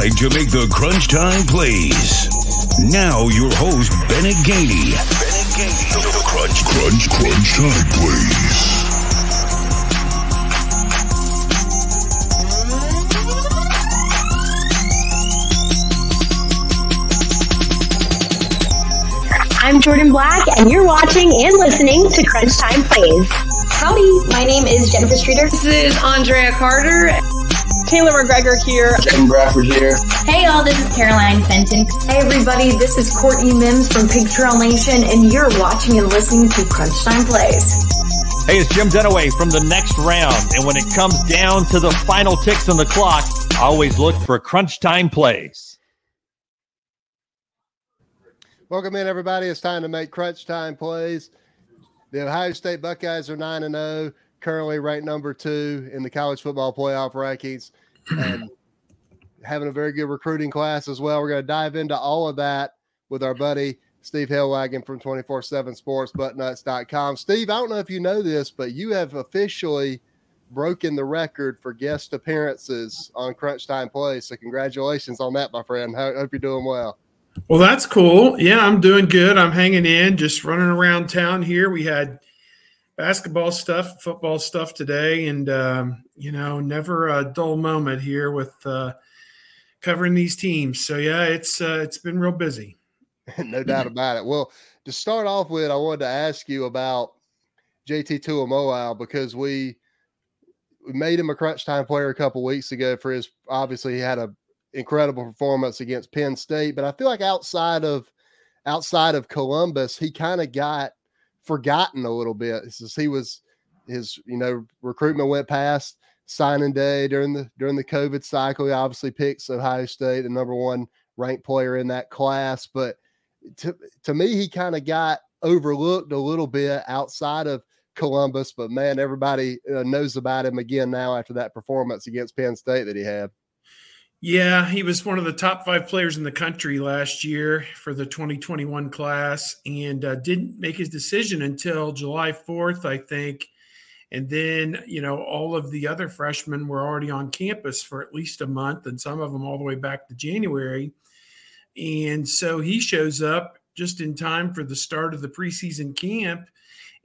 decide to make the crunch time plays. Now your host, Bennett Gainey. Bennett Gainey. The crunch, crunch, crunch time plays. I'm Jordan Black, and you're watching and listening to Crunch Time Plays. Howdy, my name is Jennifer Streeter. This is Andrea Carter. Taylor McGregor here. Jim Bradford here. Hey y'all, this is Caroline Fenton. Hey everybody, this is Courtney Mims from Pig Trail Nation, and you're watching and listening to Crunch Time Plays. Hey, it's Jim Dunaway from the next round. And when it comes down to the final ticks on the clock, I always look for crunch time plays. Welcome in, everybody. It's time to make crunch time plays. The Ohio State Buckeyes are 9 and 0, currently ranked number two in the college football playoff rankings, and having a very good recruiting class as well. We're going to dive into all of that with our buddy Steve Helwagen from 24 7 Sports, Bucknuts.com. Steve, I don't know if you know this, but you have officially broken the record for guest appearances on Crunch Time Plays. So, congratulations on that, my friend. I hope you're doing well. Well, that's cool. Yeah, I'm doing good. I'm hanging in, just running around town here. We had basketball stuff, football stuff today, and um, you know, never a dull moment here with uh, covering these teams. So yeah, it's uh, it's been real busy. no doubt about it. Well, to start off with, I wanted to ask you about JT Tuimoloau because we we made him a crunch time player a couple weeks ago for his obviously he had a incredible performance against Penn State, but I feel like outside of outside of Columbus, he kind of got forgotten a little bit. Since he was his, you know, recruitment went past signing day during the during the COVID cycle. He obviously picks Ohio State, the number one ranked player in that class. But to to me, he kind of got overlooked a little bit outside of Columbus. But man, everybody uh, knows about him again now after that performance against Penn State that he had. Yeah, he was one of the top five players in the country last year for the 2021 class and uh, didn't make his decision until July 4th, I think. And then, you know, all of the other freshmen were already on campus for at least a month, and some of them all the way back to January. And so he shows up just in time for the start of the preseason camp.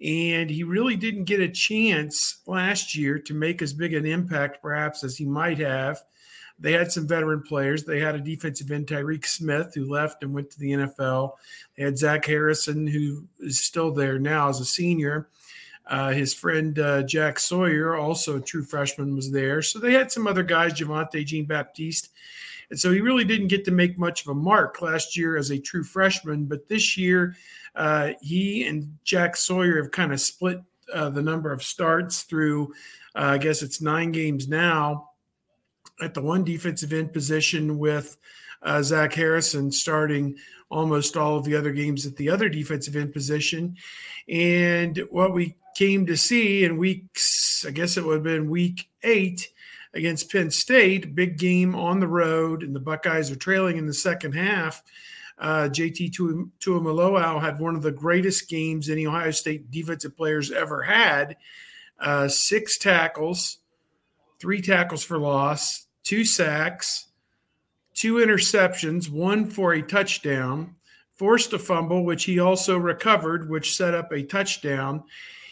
And he really didn't get a chance last year to make as big an impact, perhaps, as he might have they had some veteran players. They had a defensive end, Tyreke Smith, who left and went to the NFL. They had Zach Harrison, who is still there now as a senior. Uh, his friend uh, Jack Sawyer, also a true freshman, was there. So they had some other guys, Javontae Jean Baptiste. And so he really didn't get to make much of a mark last year as a true freshman. But this year, uh, he and Jack Sawyer have kind of split uh, the number of starts through, uh, I guess it's nine games now at the one defensive end position with uh, Zach Harrison starting almost all of the other games at the other defensive end position. And what we came to see in weeks, I guess it would have been week eight against Penn State, big game on the road, and the Buckeyes are trailing in the second half. Uh, JT Tuimoloau had one of the greatest games any Ohio State defensive players ever had. Uh, six tackles, three tackles for loss, two sacks, two interceptions, one for a touchdown, forced a fumble, which he also recovered, which set up a touchdown.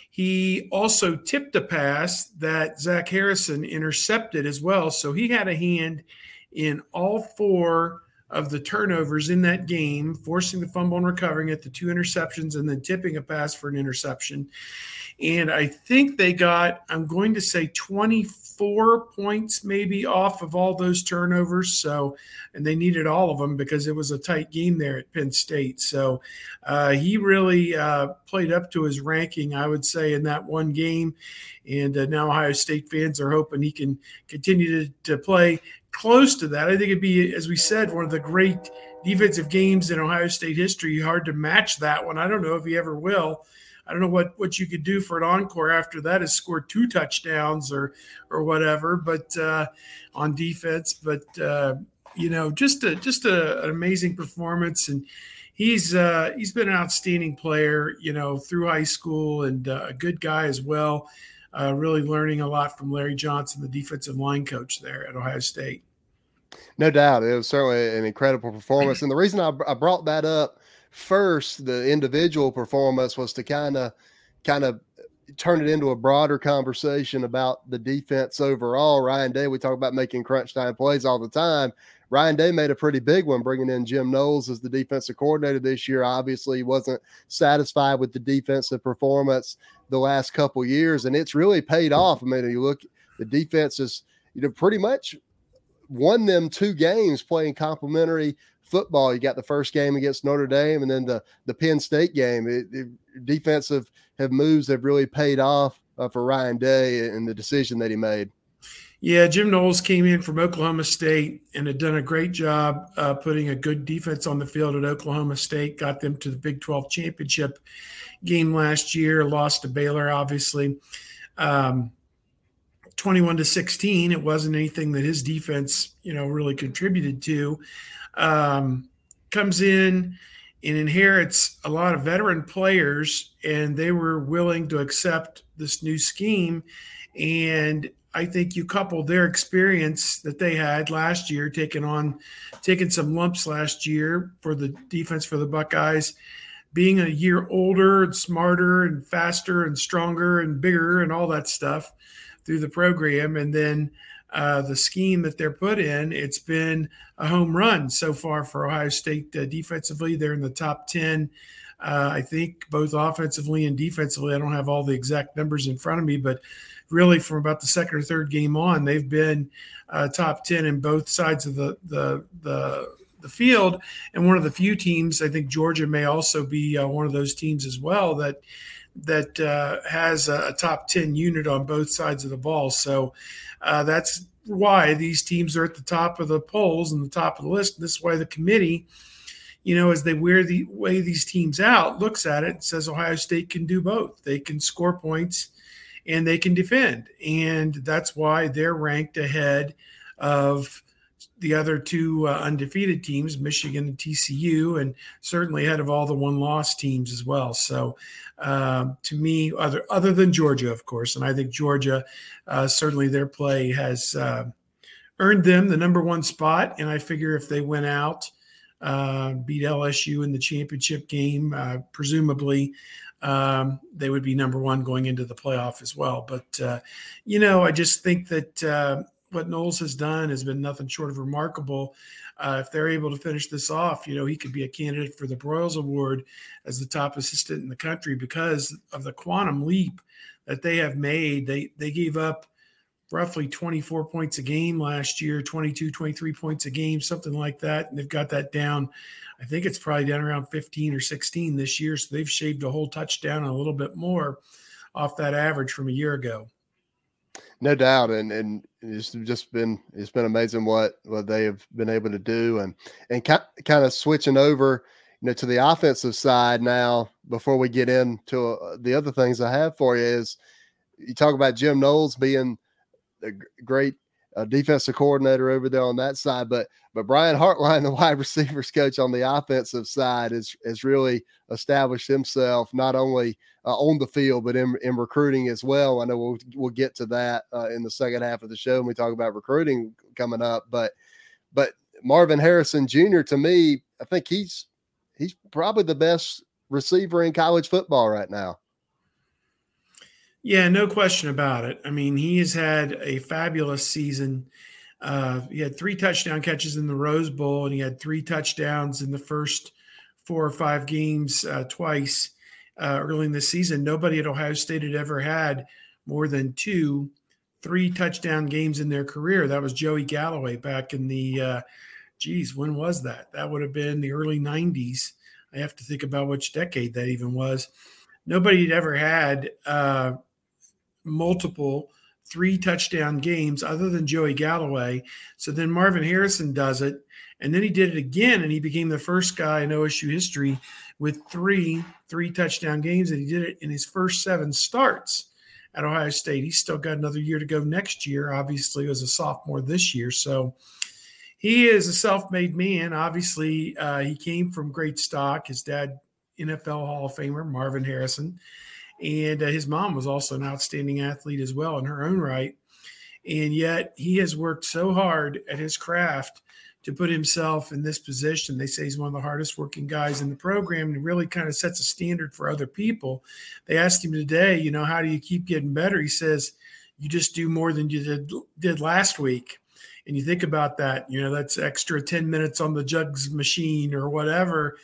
He also tipped a pass that Zach Harrison intercepted as well. So he had a hand in all four of the turnovers in that game, forcing the fumble and recovering it, the two interceptions, and then tipping a pass for an interception. And I think they got, I'm going to say 24 points maybe off of all those turnovers. So, and they needed all of them because it was a tight game there at Penn State. So uh, he really uh, played up to his ranking, I would say, in that one game. And uh, now Ohio State fans are hoping he can continue to, to play close to that. I think it'd be, as we said, one of the great defensive games in Ohio State history. Hard to match that one. I don't know if he ever will. I don't know what what you could do for an encore after that is score two touchdowns or or whatever, but uh, on defense. But uh, you know, just a just a, an amazing performance, and he's uh, he's been an outstanding player, you know, through high school and uh, a good guy as well. Uh, really learning a lot from Larry Johnson, the defensive line coach there at Ohio State. No doubt, it was certainly an incredible performance. And the reason I, I brought that up first, the individual performance, was to kind of, kind of turn it into a broader conversation about the defense overall. Ryan Day, we talk about making crunch time plays all the time. Ryan Day made a pretty big one, bringing in Jim Knowles as the defensive coordinator this year. Obviously, he wasn't satisfied with the defensive performance the last couple years, and it's really paid off. I mean, you look, the defense is you know pretty much won them two games playing complementary football. You got the first game against Notre Dame, and then the the Penn State game. It, it, defensive have moves have really paid off uh, for Ryan Day and the decision that he made. Yeah, Jim Knowles came in from Oklahoma State and had done a great job uh, putting a good defense on the field at Oklahoma State. Got them to the Big 12 championship game last year. Lost to Baylor, obviously. Um, 21 to 16. It wasn't anything that his defense, you know, really contributed to. Um, comes in and inherits a lot of veteran players, and they were willing to accept this new scheme. And I think you couple their experience that they had last year, taking on, taking some lumps last year for the defense for the Buckeyes, being a year older and smarter and faster and stronger and bigger and all that stuff through the program, and then uh, the scheme that they're put in, it's been a home run so far for Ohio State uh, defensively. They're in the top 10, uh, I think, both offensively and defensively. I don't have all the exact numbers in front of me, but really from about the second or third game on, they've been uh, top 10 in both sides of the, the, the, the field. And one of the few teams, I think Georgia may also be uh, one of those teams as well that that uh, has a, a, top 10 unit on both sides of the ball. So uh, that's why these teams are at the top of the polls and the top of the list. This is why the committee, you know, as they wear the way these teams out, looks at it and says Ohio State can do both. They can score points and they can defend. And that's why they're ranked ahead of the other two uh, undefeated teams, Michigan and TCU, and certainly ahead of all the one loss teams as well. So, uh, to me, other other than Georgia, of course, and I think Georgia uh, certainly their play has uh, earned them the number one spot. And I figure if they went out, uh, beat LSU in the championship game, uh, presumably. Um, they would be number one going into the playoff as well. But, uh, you know, I just think that uh, what Knowles has done has been nothing short of remarkable. Uh, if they're able to finish this off, you know, he could be a candidate for the Broyles Award as the top assistant in the country because of the quantum leap that they have made. They they gave up roughly 24 points a game last year, 22, 23 points a game, something like that. And they've got that down. I think it's probably down around 15 or 16 this year. So they've shaved a whole touchdown and a little bit more off that average from a year ago. No doubt, and and it's just been it's been amazing what what they have been able to do, and and kind of switching over, you know, to the offensive side now. Before we get into uh, the other things I have for you is, you talk about Jim Knowles being a great uh, defensive coordinator over there on that side, but but Brian Hartline, the wide receivers coach on the offensive side, is has really established himself not only uh, on the field but in, in recruiting as well. I know we'll we'll get to that uh, in the second half of the show when we talk about recruiting coming up, but but Marvin Harrison Jr. to me, I think he's he's probably the best receiver in college football right now. Yeah, no question about it. I mean, he has had a fabulous season. Uh, he had three touchdown catches in the Rose Bowl, and he had three touchdowns in the first four or five games uh, twice uh, early in the season. Nobody at Ohio State had ever had more than two, three touchdown games in their career. That was Joey Galloway back in the, uh, geez, when was that? That would have been the early 90s. I have to think about which decade that even was. Nobody had ever had uh, multiple three touchdown games other than Joey Galloway. So then Marvin Harrison does it. And then he did it again, and he became the first guy in OSU history with three three touchdown games, and he did it in his first seven starts at Ohio State. He's still got another year to go next year, obviously, as a sophomore this year. So he is a self-made man. Obviously, uh, he came from great stock. His dad, NFL Hall of Famer Marvin Harrison, and uh, his mom was also an outstanding athlete as well in her own right. And yet he has worked so hard at his craft to put himself in this position. They say he's one of the hardest working guys in the program and really kind of sets a standard for other people. They asked him today, you know, how do you keep getting better? He says, you just do more than you did, did last week. And you think about that, you know, that's extra 10 minutes on the jugs machine or whatever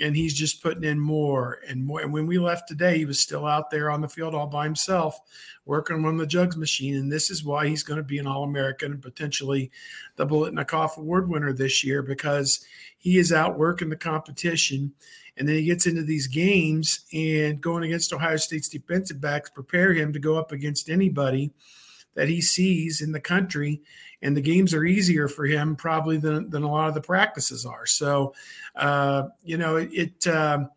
and he's just putting in more and more. And when we left today, he was still out there on the field all by himself, working on the jugs machine. And this is why he's going to be an All American and potentially the Biletnikoff Award winner this year because he is out working the competition. And then he gets into these games and going against Ohio State's defensive backs prepare him to go up against anybody that he sees in the country and the games are easier for him probably than, than a lot of the practices are. So, uh, you know, it, it um,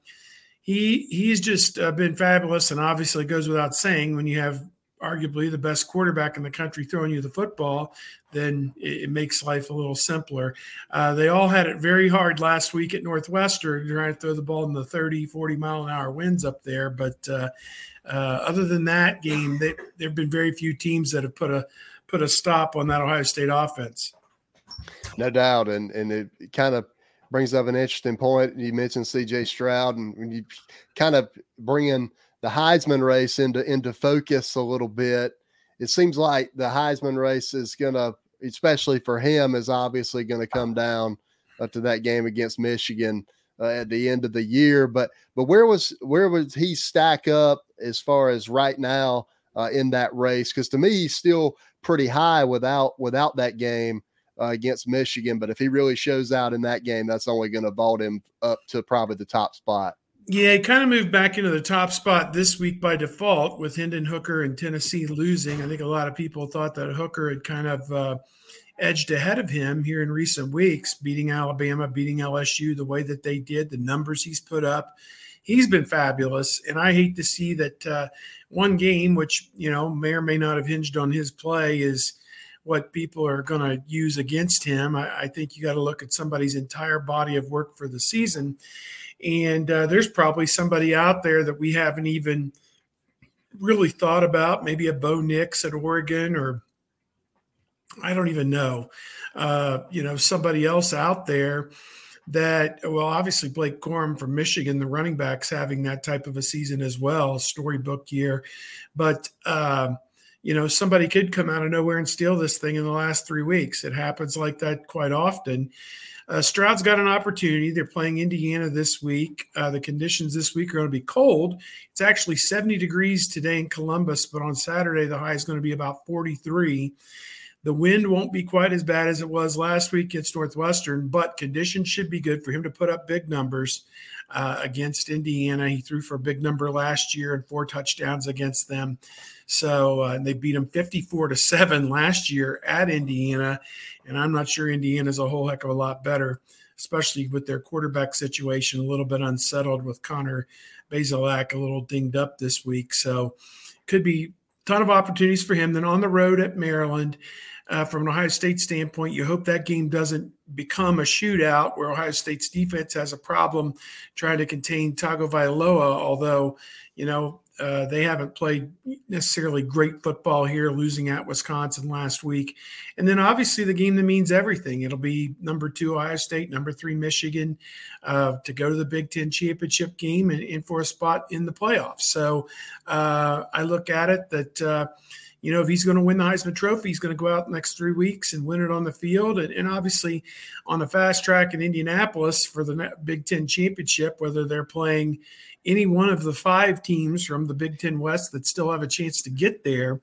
he he's just uh, been fabulous, and obviously goes without saying when you have arguably the best quarterback in the country throwing you the football, then it, makes life a little simpler. Uh, they all had it very hard last week at Northwestern trying to throw the ball in the 30, 40 mile an hour winds up there. But uh, uh, other than that game, they, there have been very few teams that have put a put a stop on that Ohio State offense. No doubt, and and it kind of brings up an interesting point. You mentioned C.J. Stroud, and when you kind of bring in the Heisman race into into focus a little bit, it seems like the Heisman race is gonna, especially for him, is obviously going to come down to that game against Michigan. Uh, at the end of the year, but but where was where was he stack up as far as right now uh, in that race? Because to me, he's still pretty high without without that game uh, against Michigan. But if he really shows out in that game, that's only going to vault him up to probably the top spot. Yeah, he kind of moved back into the top spot this week by default with Hendon Hooker and Tennessee losing. I think a lot of people thought that Hooker had kind of uh, edged ahead of him here in recent weeks, beating Alabama, beating LSU the way that they did, the numbers he's put up. He's been fabulous, and I hate to see that uh, one game, which you know may or may not have hinged on his play, is what people are going to use against him. I, I think you got to look at somebody's entire body of work for the season, and uh, there's probably somebody out there that we haven't even really thought about. Maybe a Bo Nix at Oregon, or I don't even know. Uh, you know, somebody else out there that well obviously blake corum from michigan the running backs having that type of a season as well storybook year but um, you know, somebody could come out of nowhere and steal this thing in the last three weeks. It happens like that quite often. Uh, Stroud's got an opportunity. They're playing Indiana this week. Uh, the conditions this week are going to be cold. It's actually 70 degrees today in Columbus, but on Saturday, the high is going to be about 43. The wind won't be quite as bad as it was last week against Northwestern, but conditions should be good for him to put up big numbers uh, against Indiana. He threw for a big number last year and four touchdowns against them. So uh, they beat him 54 to 7 last year at Indiana. And I'm not sure Indiana's a whole heck of a lot better, especially with their quarterback situation a little bit unsettled with Connor Bazelak a little dinged up this week. So could be ton of opportunities for him. Then on the road at Maryland, uh, from an Ohio State standpoint, you hope that game doesn't become a shootout where Ohio State's defense has a problem trying to contain Tagovailoa. Although, you know, uh, they haven't played necessarily great football here, losing at Wisconsin last week. And then obviously the game that means everything. It'll be number two Ohio State, number three Michigan uh, to go to the Big Ten championship game and, and for a spot in the playoffs. So uh, I look at it that uh, you know, if he's going to win the Heisman Trophy, he's going to go out the next three weeks and win it on the field. And, and obviously on the fast track in Indianapolis for the Big Ten championship, whether they're playing any one of the five teams from the Big Ten West that still have a chance to get there,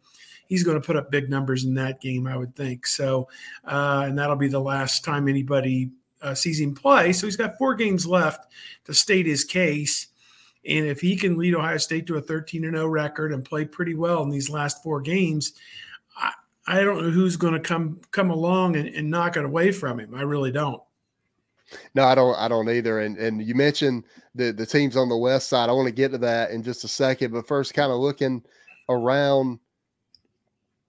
he's going to put up big numbers in that game, I would think. So, uh, and that'll be the last time anybody uh, sees him play. So he's got four games left to state his case. And if he can lead Ohio State to a 13 0 record and play pretty well in these last four games, I, I don't know who's going to come come along and, and knock it away from him. I really don't. No, I don't. I don't either. And and you mentioned the the teams on the west side. I want to get to that in just a second, but first, kind of looking around,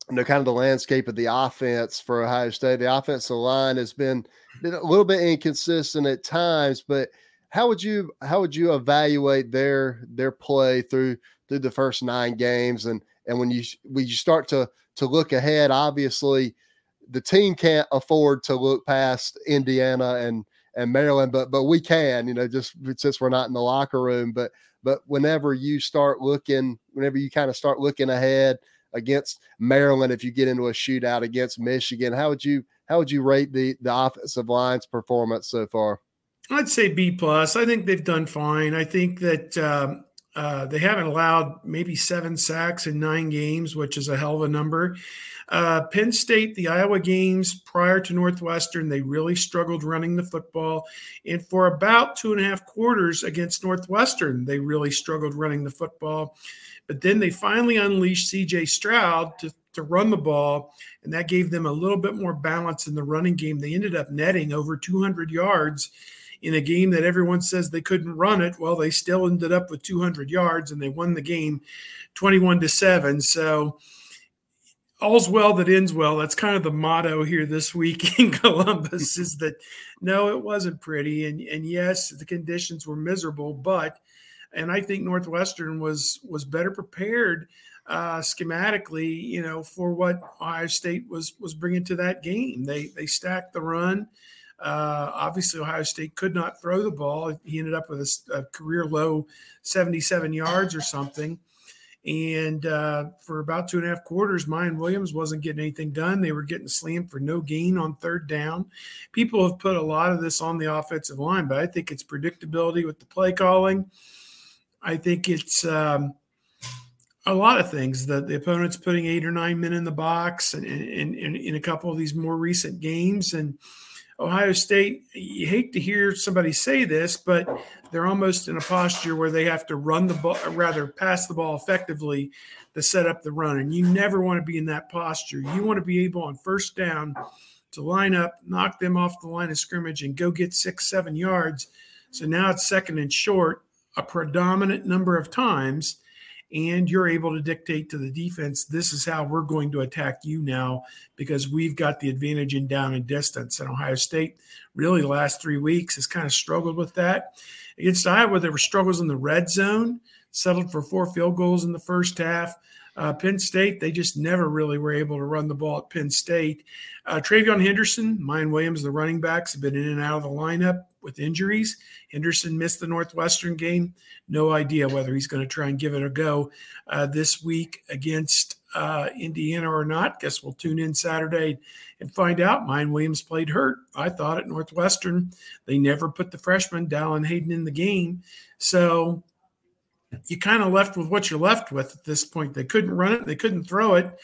you know, kind of the landscape of the offense for Ohio State. The offensive line has been been a little bit inconsistent at times, but how would you how would you evaluate their their play through through the first nine games and and when you when you start to to look ahead. Obviously, the team can't afford to look past Indiana and and Maryland, but but we can, you know, just since we're not in the locker room. But but whenever you start looking, whenever you kind of start looking ahead against Maryland, if you get into a shootout against Michigan, how would you how would you rate the the offensive line's performance so far? I'd say B plus. I think they've done fine. I think that um, uh, they haven't allowed maybe seven sacks in nine games, which is a hell of a number. Uh, Penn State, the Iowa games prior to Northwestern, they really struggled running the football. And for about two and a half quarters against Northwestern, they really struggled running the football. But then they finally unleashed CJ Stroud to, to run the ball, and that gave them a little bit more balance in the running game. They ended up netting over 200 yards in a game that everyone says they couldn't run it. Well, they still ended up with 200 yards and they won the game 21 to 7. So, all's well that ends well. That's kind of the motto here this week in Columbus is that no, it wasn't pretty. And, and yes, the conditions were miserable, but, and I think Northwestern was, was better prepared uh, schematically, you know, for what Ohio State was, was bringing to that game. They, they stacked the run. Uh, obviously, Ohio State could not throw the ball. He ended up with a, a career low 77 yards or something. And uh, for about two and a half quarters, Miyan Williams wasn't getting anything done. They were getting slammed for no gain on third down. People have put a lot of this on the offensive line, but I think it's predictability with the play calling. I think it's um, a lot of things that the opponent's putting eight or nine men in the box and in a couple of these more recent games. And Ohio State, you hate to hear somebody say this, but they're almost in a posture where they have to run the ball, rather pass the ball effectively to set up the run. And you never want to be in that posture. You want to be able on first down to line up, knock them off the line of scrimmage, and go get six, seven yards. So now it's second and short a predominant number of times and you're able to dictate to the defense this is how we're going to attack you now because we've got the advantage in down and distance. And ohio state really the last three weeks has kind of struggled with that. Against iowa there were struggles in the red zone settled for four field goals in the first half. Uh, Penn State, they just never really were able to run the ball at Penn State. Uh, TreVeyon Henderson, Miyan Williams, the running backs have been in and out of the lineup with injuries. Henderson missed the Northwestern game. No idea whether he's going to try and give it a go uh, this week against uh, Indiana or not. Guess we'll tune in Saturday and find out. Miyan Williams played hurt. I thought at Northwestern they never put the freshman Dallan Hayden in the game. So you kind of left with what you're left with at this point. They couldn't run it, they couldn't throw it,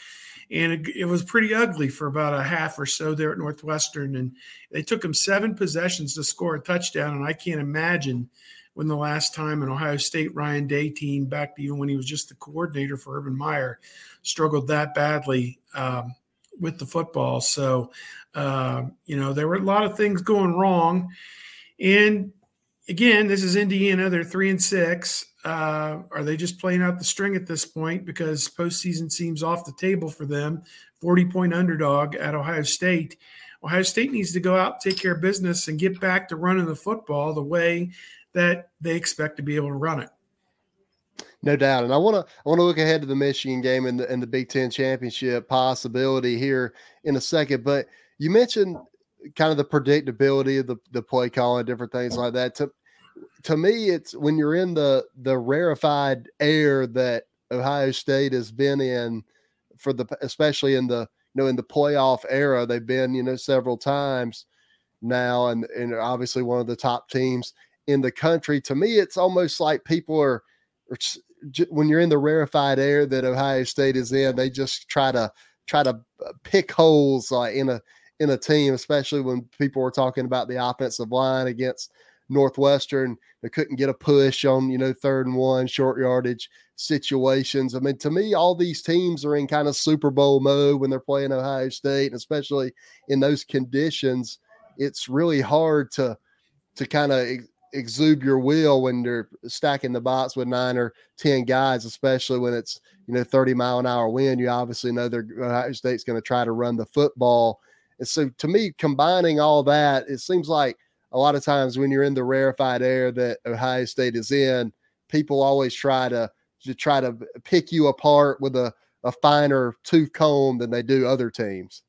and it, it, was pretty ugly for about a half or so there at Northwestern. And they took them seven possessions to score a touchdown, and I can't imagine when the last time an Ohio State Ryan Day team, back to even when he was just the coordinator for Urban Meyer, struggled that badly um, with the football. So, uh, you know, there were a lot of things going wrong, and again, this is Indiana. They're three and six. Uh, are they just playing out the string at this point because postseason seems off the table for them? 40 point underdog at Ohio State. Ohio State needs to go out, take care of business, and get back to running the football the way that they expect to be able to run it. No doubt, and I want to I want to look ahead to the Michigan game and the, and the Big Ten championship possibility here in a second. But you mentioned kind of the predictability of the the play call and different things like that. To to me, it's when you're in the the rarefied air that Ohio State has been in for the especially in the you know in the playoff era, they've been you know several times now, and and obviously one of the top teams in the country. To me, it's almost like people are, are when you're in the rarefied air that Ohio State is in, they just try to try to uh, pick holes in a in a team, especially when people were talking about the offensive line against Northwestern. They couldn't get a push on, you know, third and one, short yardage situations. I mean, to me, all these teams are in kind of Super Bowl mode when they're playing Ohio State, and especially in those conditions, it's really hard to to kind of ex- exude your will when they're stacking the box with nine or ten guys, especially when it's you know 30 mile an hour wind. You obviously know they're Ohio State's going to try to run the football. And so to me, combining all that, it seems like a lot of times when you're in the rarefied air that Ohio State is in, people always try to to try to pick you apart with a a finer tooth comb than they do other teams.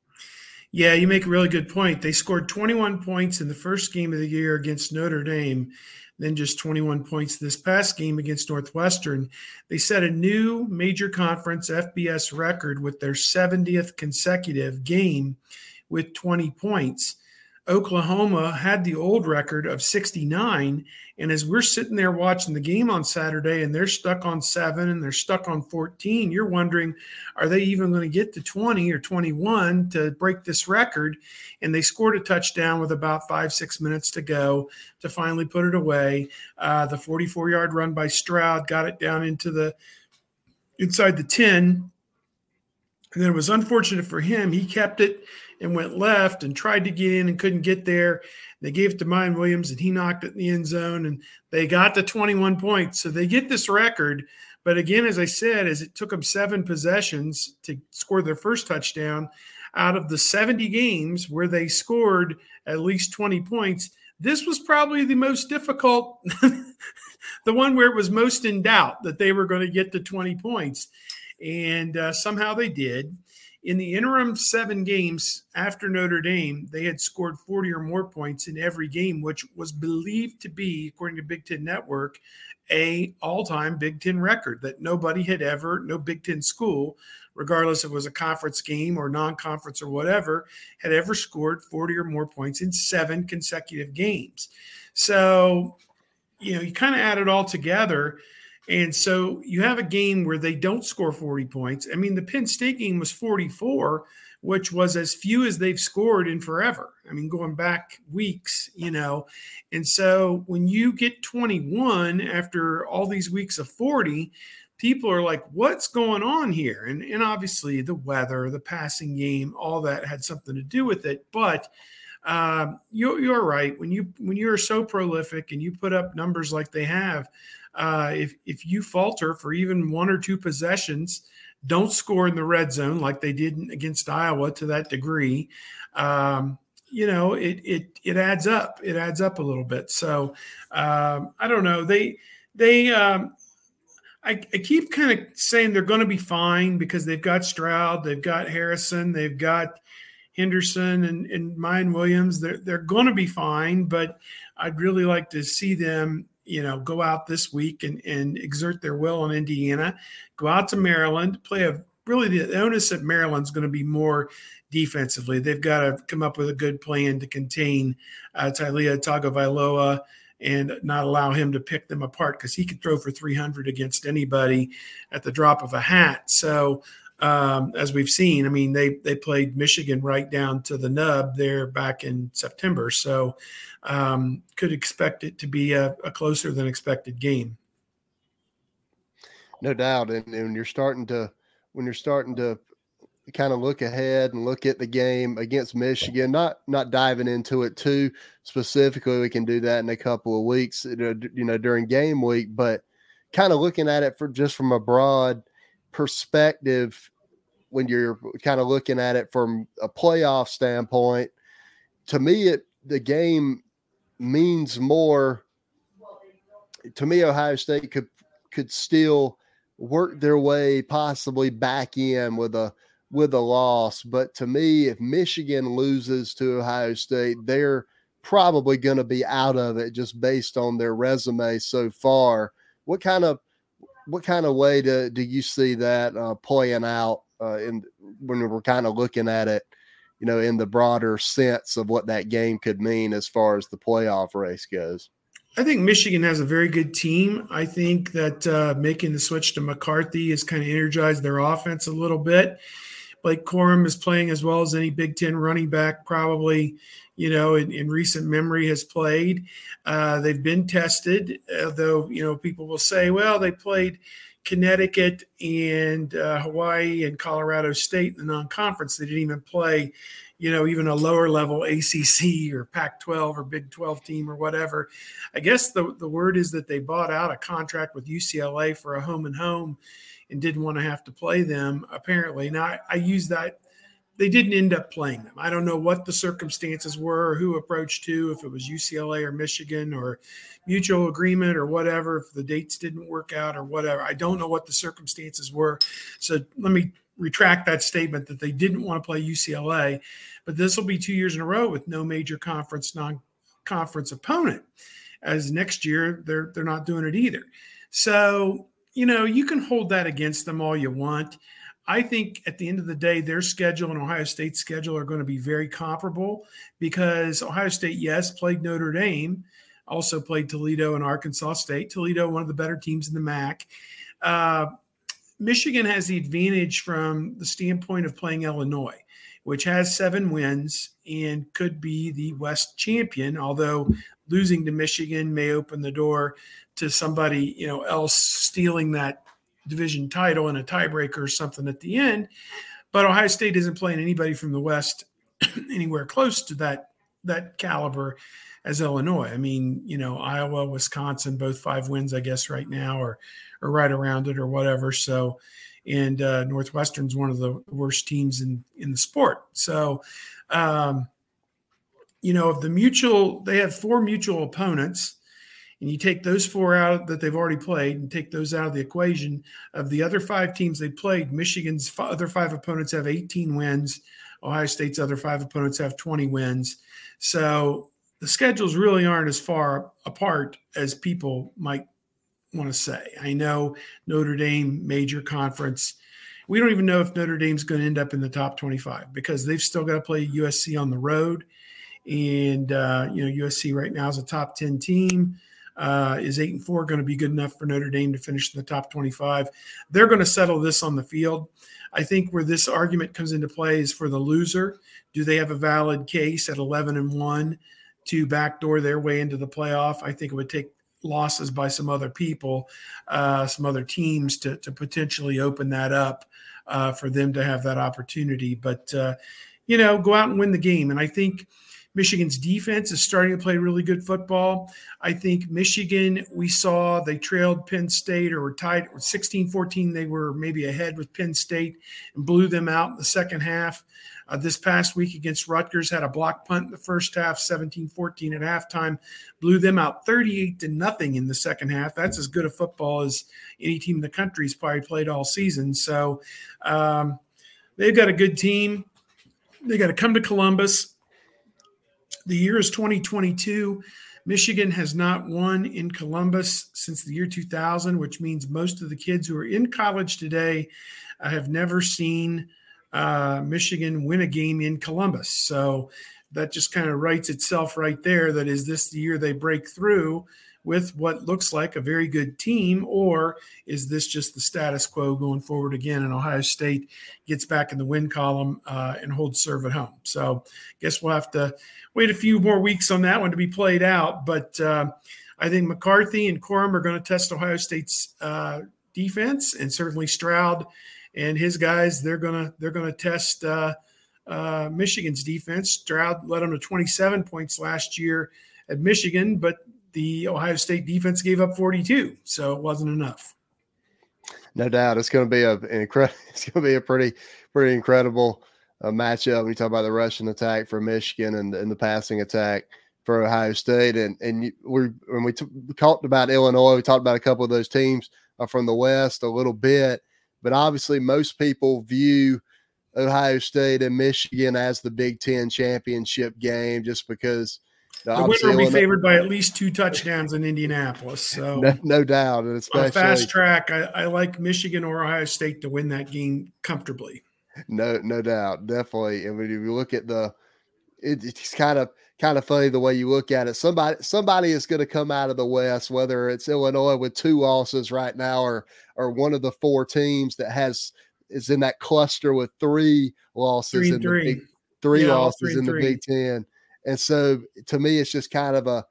Yeah, you make a really good point. They scored 21 points in the first game of the year against Notre Dame, then just 21 points this past game against Northwestern. They set a new major conference FBS record with their 70th consecutive game with 20 points. Oklahoma had the old record of 69. And as we're sitting there watching the game on Saturday and they're stuck on seven and they're stuck on 14, you're wondering, are they even going to get to 20 or 21 to break this record? And they scored a touchdown with about five, six minutes to go to finally put it away. Uh, the 44 yard run by Stroud got it down into the inside the 10. And then it was unfortunate for him. He kept it and went left and tried to get in and couldn't get there. They gave it to Miyan Williams and he knocked it in the end zone and they got the 21 points. So they get this record. But again, as I said, as it took them seven possessions to score their first touchdown out of the 70 games where they scored at least 20 points, this was probably the most difficult, the one where it was most in doubt that they were going to get to 20 points. And uh, somehow they did. In the interim seven games after Notre Dame, they had scored 40 or more points in every game, which was believed to be, according to Big Ten Network, a all-time Big Ten record that nobody had ever, no Big Ten school, regardless if it was a conference game or non-conference or whatever, had ever scored 40 or more points in seven consecutive games. So, you know, you kind of add it all together and so you have a game where they don't score 40 points. I mean, the Penn State game was 44, which was as few as they've scored in forever. I mean, going back weeks, you know. And so when you get 21 after all these weeks of 40, people are like, what's going on here? And, and obviously the weather, the passing game, all that had something to do with it. But um, you're, you're right. When you when you're so prolific and you put up numbers like they have, uh, if if you falter for even one or two possessions, don't score in the red zone like they did against Iowa to that degree. Um, you know, it it it adds up. It adds up a little bit. So um, I don't know. They they um, I, I, keep kind of saying they're going to be fine because they've got Stroud, they've got Harrison, they've got Henderson and, and Miyan Williams. They're they're going to be fine, but I'd really like to see them you know, go out this week and, and exert their will on Indiana, go out to Maryland, play a really the onus at Maryland's going to be more defensively. They've got to come up with a good plan to contain uh, Taulia Tagovailoa and not allow him to pick them apart because he could throw for 300 against anybody at the drop of a hat. So um, as we've seen. I mean, they they played Michigan right down to the nub there back in September, so um, could expect it to be a, a, closer than expected game. No doubt, and, and you're starting to when you're starting to kind of look ahead and look at the game against Michigan. Not not diving into it too specifically. We can do that in a couple of weeks, you know, during game week. But kind of looking at it for just from a broad perspective when you're kind of looking at it from a playoff standpoint. To me, it the game means more. To me, Ohio State could could still work their way possibly back in with a with a loss. But to me, if Michigan loses to Ohio State, they're probably going to be out of it just based on their resume so far. What kind of what kind of way do, do you see that uh, playing out uh, in when we're kind of looking at it, you know, in the broader sense of what that game could mean as far as the playoff race goes? I think Michigan has a very good team. I think that uh, making the switch to McCarthy has kind of energized their offense a little bit. Blake Corum is playing as well as any Big Ten running back probably you know, in, in recent memory has played. Uh, they've been tested, though, you know, people will say, well, they played Connecticut and uh, Hawaii and Colorado State in the non conference. They didn't even play, you know, even a lower level ACC or Pac 12 or Big 12 team or whatever. I guess the, the word is that they bought out a contract with UCLA for a home and home and didn't want to have to play them, apparently. Now, I, I use that they didn't end up playing them. I don't know what the circumstances were who approached who, if it was UCLA or Michigan or mutual agreement or whatever, if the dates didn't work out or whatever. I don't know what the circumstances were. So let me retract that statement that they didn't want to play UCLA, but this will be two years in a row with no major conference non-conference opponent. As next year they're they're not doing it either. So you know you can hold that against them all you want. I think at the end of the day, their schedule and Ohio State's schedule are going to be very comparable because Ohio State, yes, played Notre Dame, also played Toledo and Arkansas State. Toledo, one of the better teams in the MAC. Uh, Michigan has the advantage from the standpoint of playing Illinois, which has seven wins and could be the West champion, although losing to Michigan may open the door to somebody you know else stealing that division title in a tiebreaker or something at the end. But Ohio State isn't playing anybody from the West anywhere close to that that caliber as Illinois. I mean, you know, Iowa, Wisconsin, both five wins, I guess, right now, or or right around it, or whatever. So, and uh, Northwestern's one of the worst teams in in the sport. So, um, you know, of the mutual, they have four mutual opponents and you take those four out that they've already played and take those out of the equation. Of the other five teams they played michigan's other five opponents have 18 wins. Ohio state's other five opponents have 20 wins. So the schedules really aren't as far apart as people might want to say. I know notre dame major conference. We don't even know if notre dame's going to end up in the top 25 because they've still got to play usc on the road. And uh, you know usc right now is a top 10 team uh, is eight and four going to be good enough for Notre Dame to finish in the top 25? They're going to settle this on the field. I think where this argument comes into play is for the loser. Do they have a valid case at 11 and one to backdoor their way into the playoff? I think it would take losses by some other people, uh, some other teams to, to potentially open that up uh, for them to have that opportunity. But, uh, you know, go out and win the game. And I think – Michigan's defense is starting to play really good football. I think Michigan, we saw they trailed Penn State or were tied 16 14. They were maybe ahead with Penn State and blew them out in the second half. Uh, this past week against Rutgers had a block punt in the first half, 17 14 at halftime, blew them out 38 to nothing in the second half. That's as good a football as any team in the country's probably played all season. So um, they've got a good team. They got to come to Columbus the year is 2022. Michigan has not won in Columbus since the year 2000, which means most of the kids who are in college today uh, have never seen uh, Michigan win a game in Columbus. So that just kind of writes itself right there. That is this the year they break through with what looks like a very good team, or is this just the status quo going forward again? And Ohio State gets back in the win column uh, and holds serve at home. So, guess we'll have to wait a few more weeks on that one to be played out. But uh, I think McCarthy and Corum are going to test Ohio State's uh, defense, and certainly Stroud and his guys. They're gonna they're gonna test. Uh, uh, Michigan's defense. Stroud led them to 27 points last year at Michigan, but the Ohio State defense gave up 42, so it wasn't enough. No doubt, it's going to be a incredible. It's going to be a pretty pretty incredible uh, matchup. We talk about the rushing attack for Michigan and, and the passing attack for Ohio State, and and we when we, t- talked about Illinois, we talked about a couple of those teams from the West a little bit, but obviously most people view Ohio State and Michigan as the Big Ten championship game, just because the winner will be favored by at least two touchdowns in Indianapolis. So no, no doubt, and especially fast track, I, I, like Michigan or Ohio State to win that game comfortably. No, no doubt, definitely. And when you look at the, it, it's kind of kind of funny the way you look at it. Somebody somebody is going to come out of the West, whether it's Illinois with two losses right now, or or one of the four teams that has is in that cluster with three losses three in three. the big, three yeah, losses three in the. Big Ten and so to me, it's just kind of a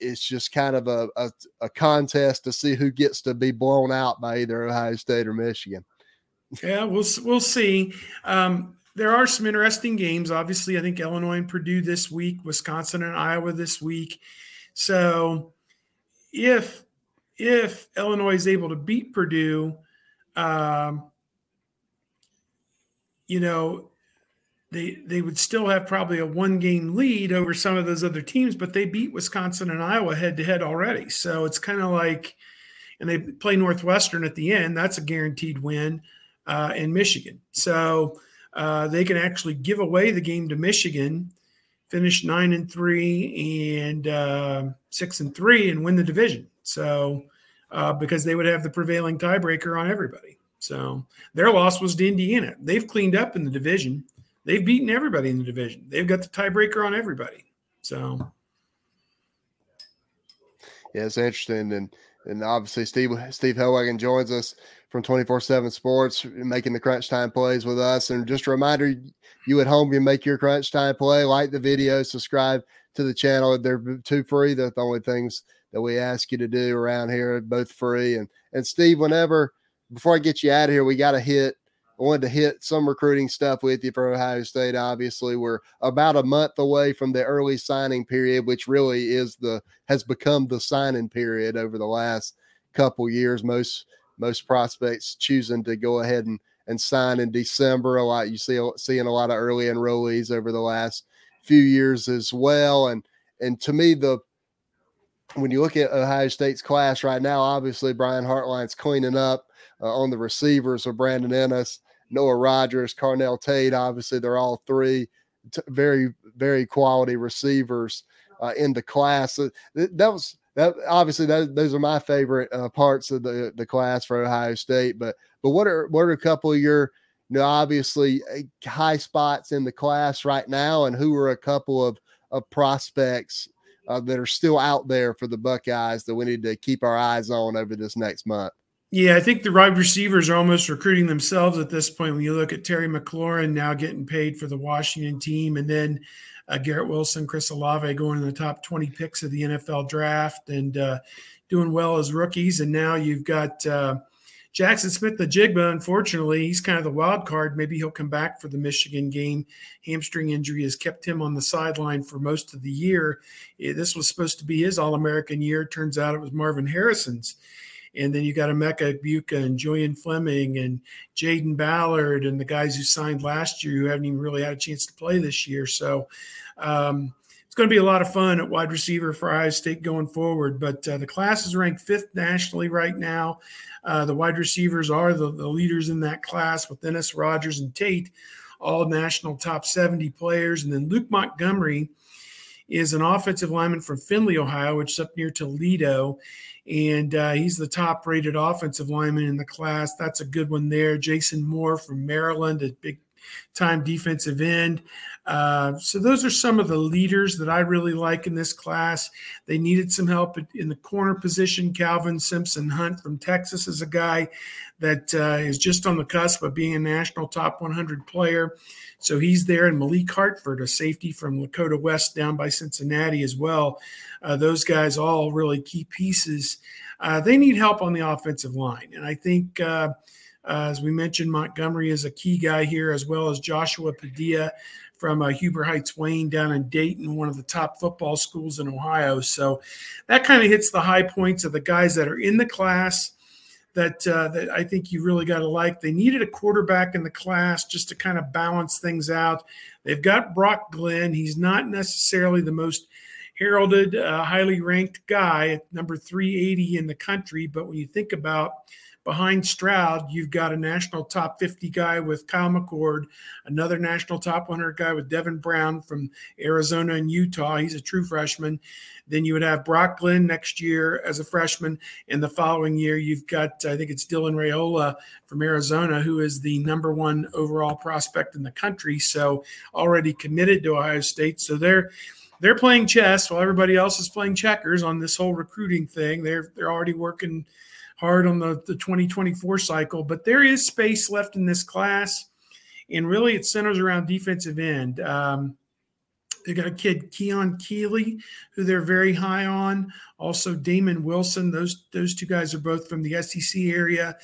it's just kind of a, a, a, contest to see who gets to be blown out by either Ohio State or Michigan. Yeah, we'll we'll see. Um, there are some interesting games. Obviously, I think Illinois and Purdue this week, Wisconsin and Iowa this week. So, if if Illinois is able to beat Purdue, um, you know, they they would still have probably a one game lead over some of those other teams, but they beat Wisconsin and Iowa head to head already. So it's kind of like, and they play Northwestern at the end. That's a guaranteed win. uh, in Michigan. So uh, they can actually give away the game to Michigan, finish nine and three and uh, six and three, and win the division. So uh, because they would have the prevailing tiebreaker on everybody. So their loss was to Indiana. They've cleaned up in the division. They've beaten everybody in the division. They've got the tiebreaker on everybody. So yeah, it's interesting, and and obviously Steve Steve Helwagen joins us from 24/7 Sports, making the crunch time plays with us. And just a reminder, you at home, you make your crunch time play, like the video, subscribe to the channel. They're too free. They're the only things that we ask you to do around here, both free. And and Steve, whenever before I get you out of here, we got to hit. I wanted to hit some recruiting stuff with you for Ohio State. Obviously, we're about a month away from the early signing period, which really is the has become the signing period over the last couple years. Most most prospects choosing to go ahead and and sign in December. A lot you see seeing a lot of early enrollees over the last few years as well. And and to me, the when you look at Ohio State's class right now, obviously Brian Hartline's cleaning up uh, on the receivers with Brandon Inniss, Noah Rogers, Carnell Tate. Obviously, they're all three t- very, very quality receivers uh, in the class. Th- that was that. Obviously, that, those are my favorite uh, parts of the the class for Ohio State. But but what are what are a couple of your you know obviously eh, high spots in the class right now, and who are a couple of of prospects uh, that are still out there for the Buckeyes that we need to keep our eyes on over this next month? Yeah, I think the wide receivers are almost recruiting themselves at this point. When you look at Terry McLaurin now getting paid for the Washington team, and then uh, Garrett Wilson, Chris Olave going in the top 20 picks of the NFL draft and uh, doing well as rookies. And now you've got uh, Jaxon Smith-Njigba, unfortunately, he's kind of the wild card. Maybe he'll come back for the Michigan game. Hamstring injury has kept him on the sideline for most of the year. This was supposed to be his All American year. Turns out it was Marvin Harrison's. And then you got Emeka Egbuka and Julian Fleming and Jayden Ballard and the guys who signed last year who haven't even really had a chance to play this year. So um, it's going to be a lot of fun at wide receiver for Ohio State going forward. But uh, the class is ranked fifth nationally right now. Uh, the wide receivers are the, the leaders in that class with Inniss, Rogers, and Tate, all national top 70 players. And then Luke Montgomery is an offensive lineman from Findlay, Ohio, which is up near Toledo. And uh, he's the top rated offensive lineman in the class. That's a good one there. Jason Moore from Maryland, a big time defensive end. Uh, so those are some of the leaders that I really like in this class. They needed some help in the corner position. Calvin Simpson Hunt from Texas is a guy that uh, is just on the cusp of being a national top 100 player. So he's there, and Malik Hartford, a safety from Lakota West down by Cincinnati as well. Uh, those guys all really key pieces. Uh, they need help on the offensive line, and I think. Uh, as we mentioned, Montgomery is a key guy here, as well as Joshua Padilla from uh, Huber Heights Wayne down in Dayton, one of the top football schools in Ohio. So that kind of hits the high points of the guys that are in the class that uh, that I think you really got to like. They needed a quarterback in the class just to kind of balance things out. They've got Brock Glenn. He's not necessarily the most heralded, uh, highly ranked guy at number 380 in the country, but when you think about Behind Stroud, you've got a national top 50 guy with Kyle McCord, another national top 100 guy with Devin Brown from Arizona and Utah. He's a true freshman. Then you would have Brock Glenn next year as a freshman. And the following year, you've got, I think it's Dylan Raiola from Arizona, who is the number one overall prospect in the country. So already committed to Ohio State. So they're, they're playing chess while everybody else is playing checkers on this whole recruiting thing. They're they're already working hard on the, the 2024 cycle, but there is space left in this class. And really, it centers around defensive end. Um, they got a kid, Keon Keeley, who they're very high on. Also, Damon Wilson. Those those two guys are both from the SEC area.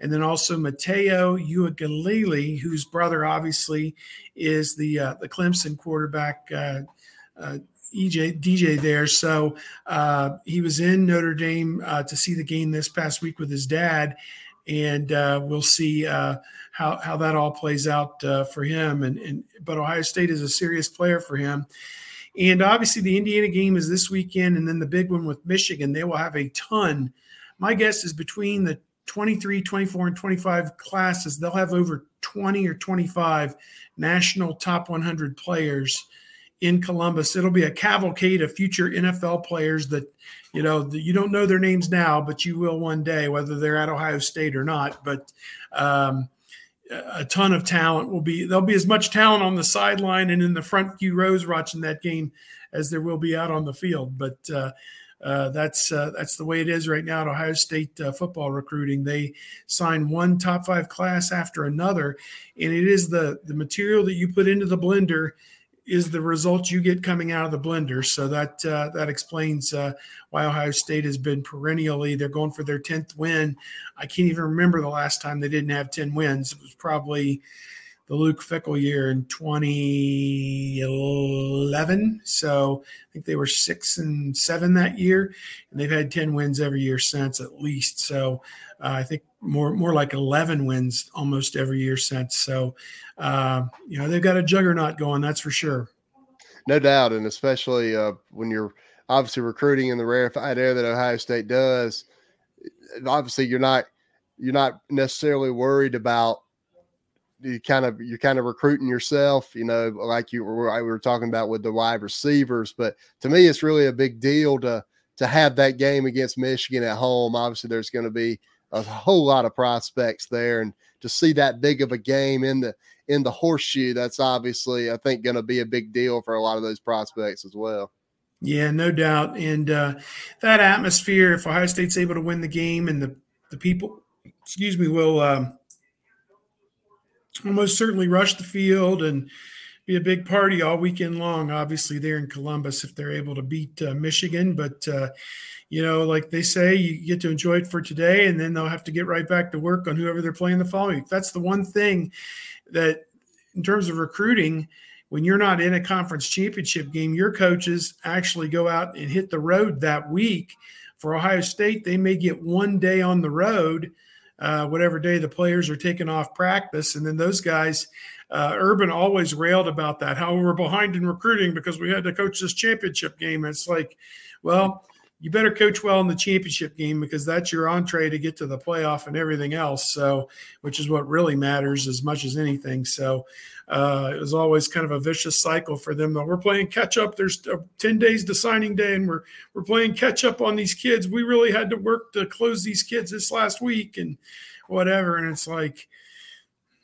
And then also Mateo Uiagalelei, whose brother obviously is the uh, the Clemson quarterback, uh, uh, EJ DJ there. So uh, he was in Notre Dame uh, to see the game this past week with his dad, and uh, we'll see uh, how how that all plays out uh, for him. And, and but Ohio State is a serious player for him. And obviously, the Indiana game is this weekend, and then the big one with Michigan. They will have a ton. My guess is between the 23, 24, and 25 classes, they'll have over 20 or 25 national top 100 players in Columbus. It'll be a cavalcade of future NFL players that, you know, you don't know their names now, but you will one day, whether they're at Ohio State or not. But um, a ton of talent will be, there'll be as much talent on the sideline and in the front few rows watching that game as there will be out on the field. But uh, uh, that's uh, that's the way it is right now at Ohio State uh, football recruiting. They sign one top five class after another, and it is the the material that you put into the blender is the result you get coming out of the blender. So that uh, that explains uh, why Ohio State has been perennially. They're going for their tenth win. I can't even remember the last time they didn't have ten wins. It was probably the Luke Fickell year in 2011. So I think they were six and seven that year, and they've had 10 wins every year since at least. So uh, I think more more like 11 wins almost every year since. So uh, you know they've got a juggernaut going, that's for sure. No doubt, and especially uh, when you're obviously recruiting in the rarefied air that Ohio State does. Obviously, you're not you're not necessarily worried about you kind of you're kind of recruiting yourself, you know, like you were we were talking about with the wide receivers. But to me, it's really a big deal to to have that game against Michigan at home. Obviously, there's going to be a whole lot of prospects there, and to see that big of a game in the in the horseshoe, that's obviously I think going to be a big deal for a lot of those prospects as well. Yeah, no doubt. And uh, that atmosphere, if Ohio State's able to win the game, and the the people, excuse me, will. Um, almost certainly rush the field and be a big party all weekend long. Obviously, there in Columbus, if they're able to beat uh, Michigan, but uh, you know, like they say, you get to enjoy it for today, and then they'll have to get right back to work on whoever they're playing the following week. That's the one thing that, in terms of recruiting, when you're not in a conference championship game, your coaches actually go out and hit the road that week. For Ohio State, they may get one day on the road uh, whatever day the players are taking off practice. And then those guys, uh, Urban always railed about that, how we were behind in recruiting because we had to coach this championship game. It's like, well, you better coach well in the championship game because that's your entree to get to the playoff and everything else. So, which is what really matters as much as anything. So, uh, it was always kind of a vicious cycle for them. Though we're playing catch up. There's uh, ten days to signing day, and we're we're playing catch up on these kids. We really had to work to close these kids this last week and whatever. And it's like,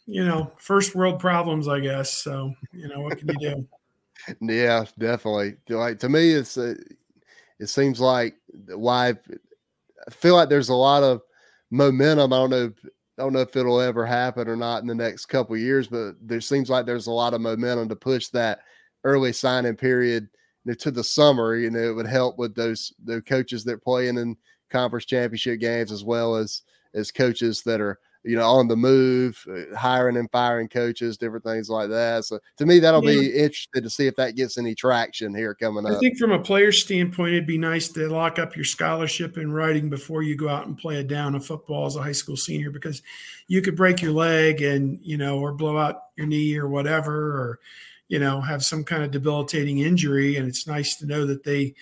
you know, first world problems, I guess. So, you know, what can you do? yeah, definitely. Like to me, it's uh, it seems like why I feel like there's a lot of momentum. I don't know Don't know if it'll ever happen or not in the next couple years, but there seems like there's a lot of momentum to push that early signing period to the summer. You know, it would help with those the coaches that are playing in conference championship games as well as as coaches that are you know, on the move, uh, hiring and firing coaches, different things like that. So to me, that'll yeah. be interesting to see if that gets any traction here coming up. I think from a player standpoint, it'd be nice to lock up your scholarship in writing before you go out and play a down of football as a high school senior, because you could break your leg and, you know, or blow out your knee or whatever, or, you know, have some kind of debilitating injury. And it's nice to know that they,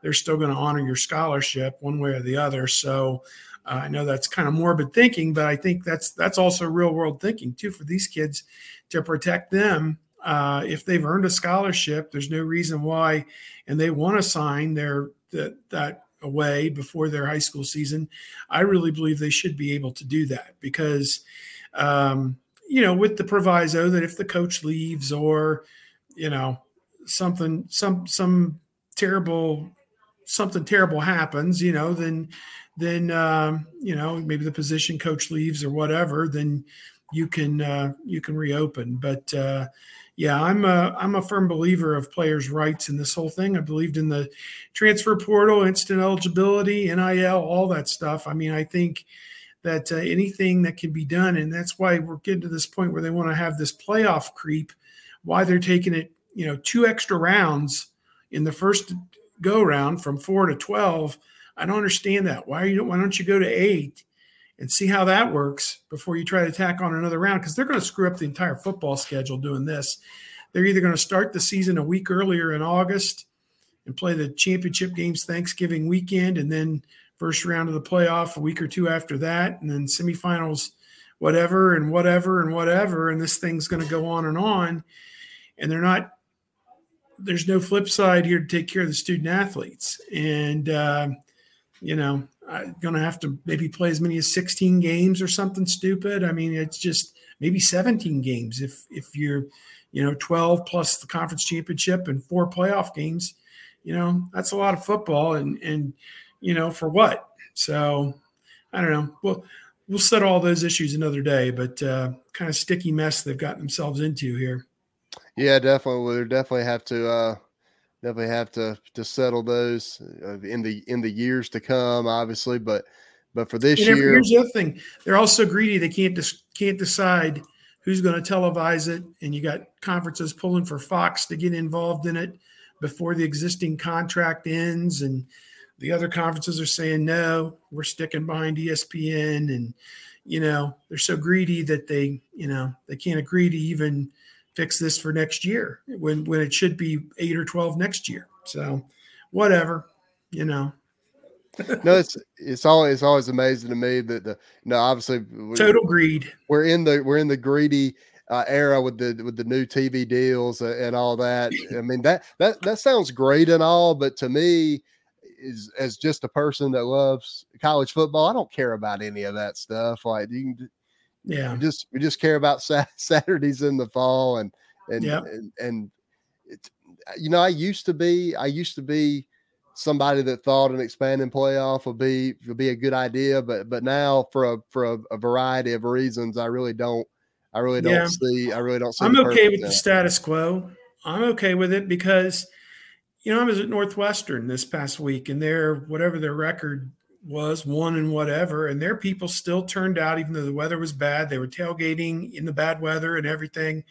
they're still going to honor your scholarship one way or the other. So, uh, I know that's kind of morbid thinking, but I think that's that's also real world thinking too for these kids to protect them. Uh, if they've earned a scholarship, there's no reason why, and they want to sign their that that away before their high school season. I really believe they should be able to do that because, um, you know, with the proviso that if the coach leaves or, you know, something some some terrible something terrible happens, you know, then then um, you know maybe the position coach leaves or whatever, then you can uh, you can reopen. But uh, yeah, I'm a I'm a firm believer of players' rights in this whole thing. I believed in the transfer portal, instant eligibility, NIL, all that stuff. I mean, I think that uh, anything that can be done, and that's why we're getting to this point where they want to have this playoff creep. Why they're taking it, you know, two extra rounds in the first go round from four to twelve I don't understand that. Why you why don't you go to eight and see how that works before you try to tack on another round? Because they're going to screw up the entire football schedule doing this. They're either going to start the season a week earlier in August and play the championship games Thanksgiving weekend and then first round of the playoff a week or two after that, and then semifinals, whatever and whatever and whatever, and this thing's going to go on and on. And they're not. There's no flip side here to take care of the student athletes, and uh, you know, going to have to maybe play as many as 16 games or something stupid. I mean, it's just maybe 17 games if if you're, you know, 12 plus the conference championship and four playoff games. You know, that's a lot of football, and and you know, for what? So I don't know. Well, we'll set all those issues another day, but uh, kind of sticky mess they've gotten themselves into here. Yeah, definitely. We'll definitely have to uh, definitely have to to settle those uh, in the in the years to come, obviously. But but for this year, here's the other thing: they're all so greedy they can't dis- can't decide who's going to televise it, and you got conferences pulling for Fox to get involved in it before the existing contract ends, and the other conferences are saying no, we're sticking behind ESPN, and you know they're so greedy that they you know they can't agree to even fix this for next year when when it should be eight or twelve next year. So whatever, you know. no, it's it's always it's always amazing to me that the you know obviously total greed. We're in the we're in the greedy uh, era with the with the new TV deals and all that. I mean that that that sounds great and all, but to me, is as just a person that loves college football, I don't care about any of that stuff. Like you can, yeah, we just we just care about Saturdays in the fall and and yep. and, and it, you know I used to be I used to be somebody that thought an expanding playoff would be would be a good idea, but but now for a for a, a variety of reasons, I really don't I really don't yeah. see I really don't see. I'm okay with the status quo. I'm okay with it because you know, I was at Northwestern this past week, and their whatever their record was, one and whatever, and their people still turned out, even though the weather was bad. They were tailgating in the bad weather and everything.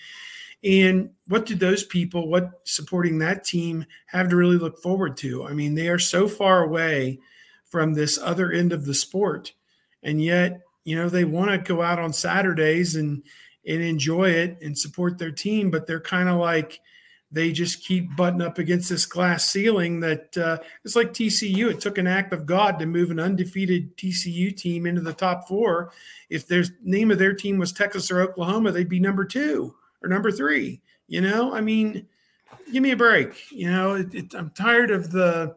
And what did those people, what supporting that team, have to really look forward to? I mean, they are so far away from this other end of the sport, and yet, you know, they want to go out on Saturdays and and enjoy it and support their team, but they're kind of like they just keep butting up against this glass ceiling that uh, it's like TCU. It took an act of God to move an undefeated TCU team into the top four. If their name of their team was Texas or Oklahoma, they'd be number two or number three. You know, I mean, give me a break. You know, it, it, I'm tired of the.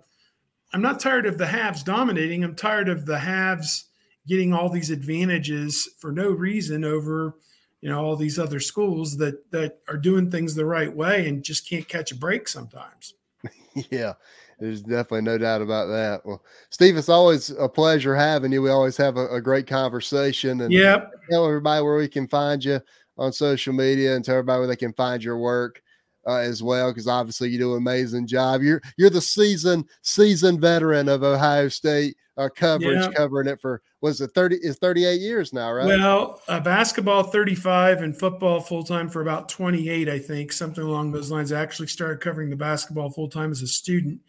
I'm not tired of the halves dominating. I'm tired of the halves getting all these advantages for no reason over you know all these other schools that that are doing things the right way and just can't catch a break sometimes. Yeah there's definitely no doubt about that. Well steve it's always a pleasure having you. We always have a, a great conversation and yep. tell everybody where we can find you on social media and tell everybody where they can find your work uh, as well because obviously you do an amazing job. You're you're the season seasoned veteran of ohio state uh, coverage yeah. covering it for was it 30 is 38 years now right? Well uh, basketball 35 and football full-time for about 28 i think something along those lines. I actually started covering the basketball full-time as a student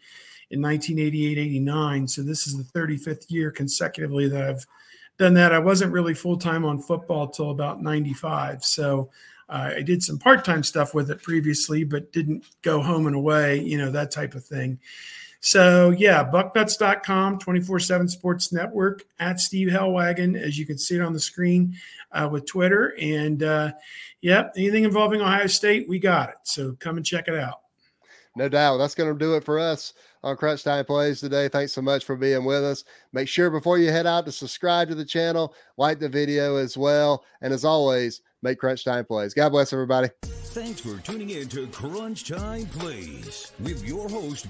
in 1988 89 so this is the 35th year consecutively that i've done that. I wasn't really full-time on football till about 95 so uh, I did some part-time stuff with it previously, but didn't go home and away, you know, that type of thing. So yeah, bucknuts.com, 24-7 sports network at Steve Helwagen, as you can see it on the screen uh, with Twitter. And uh, yep, anything involving Ohio State, we got it. So come and check it out. No doubt. That's going to do it for us on Crunch Time Plays today. Thanks so much for being with us. Make sure before you head out to subscribe to the channel, like the video as well. And as always, make Crunch Time Plays. God bless everybody. Thanks for tuning in to Crunch Time Plays with your host,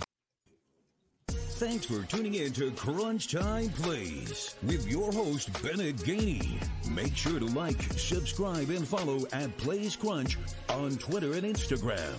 Thanks for tuning in to Crunch Time Plays with your host, Bennett Gainey. Make sure to like, subscribe, and follow at Plays Crunch on Twitter and Instagram.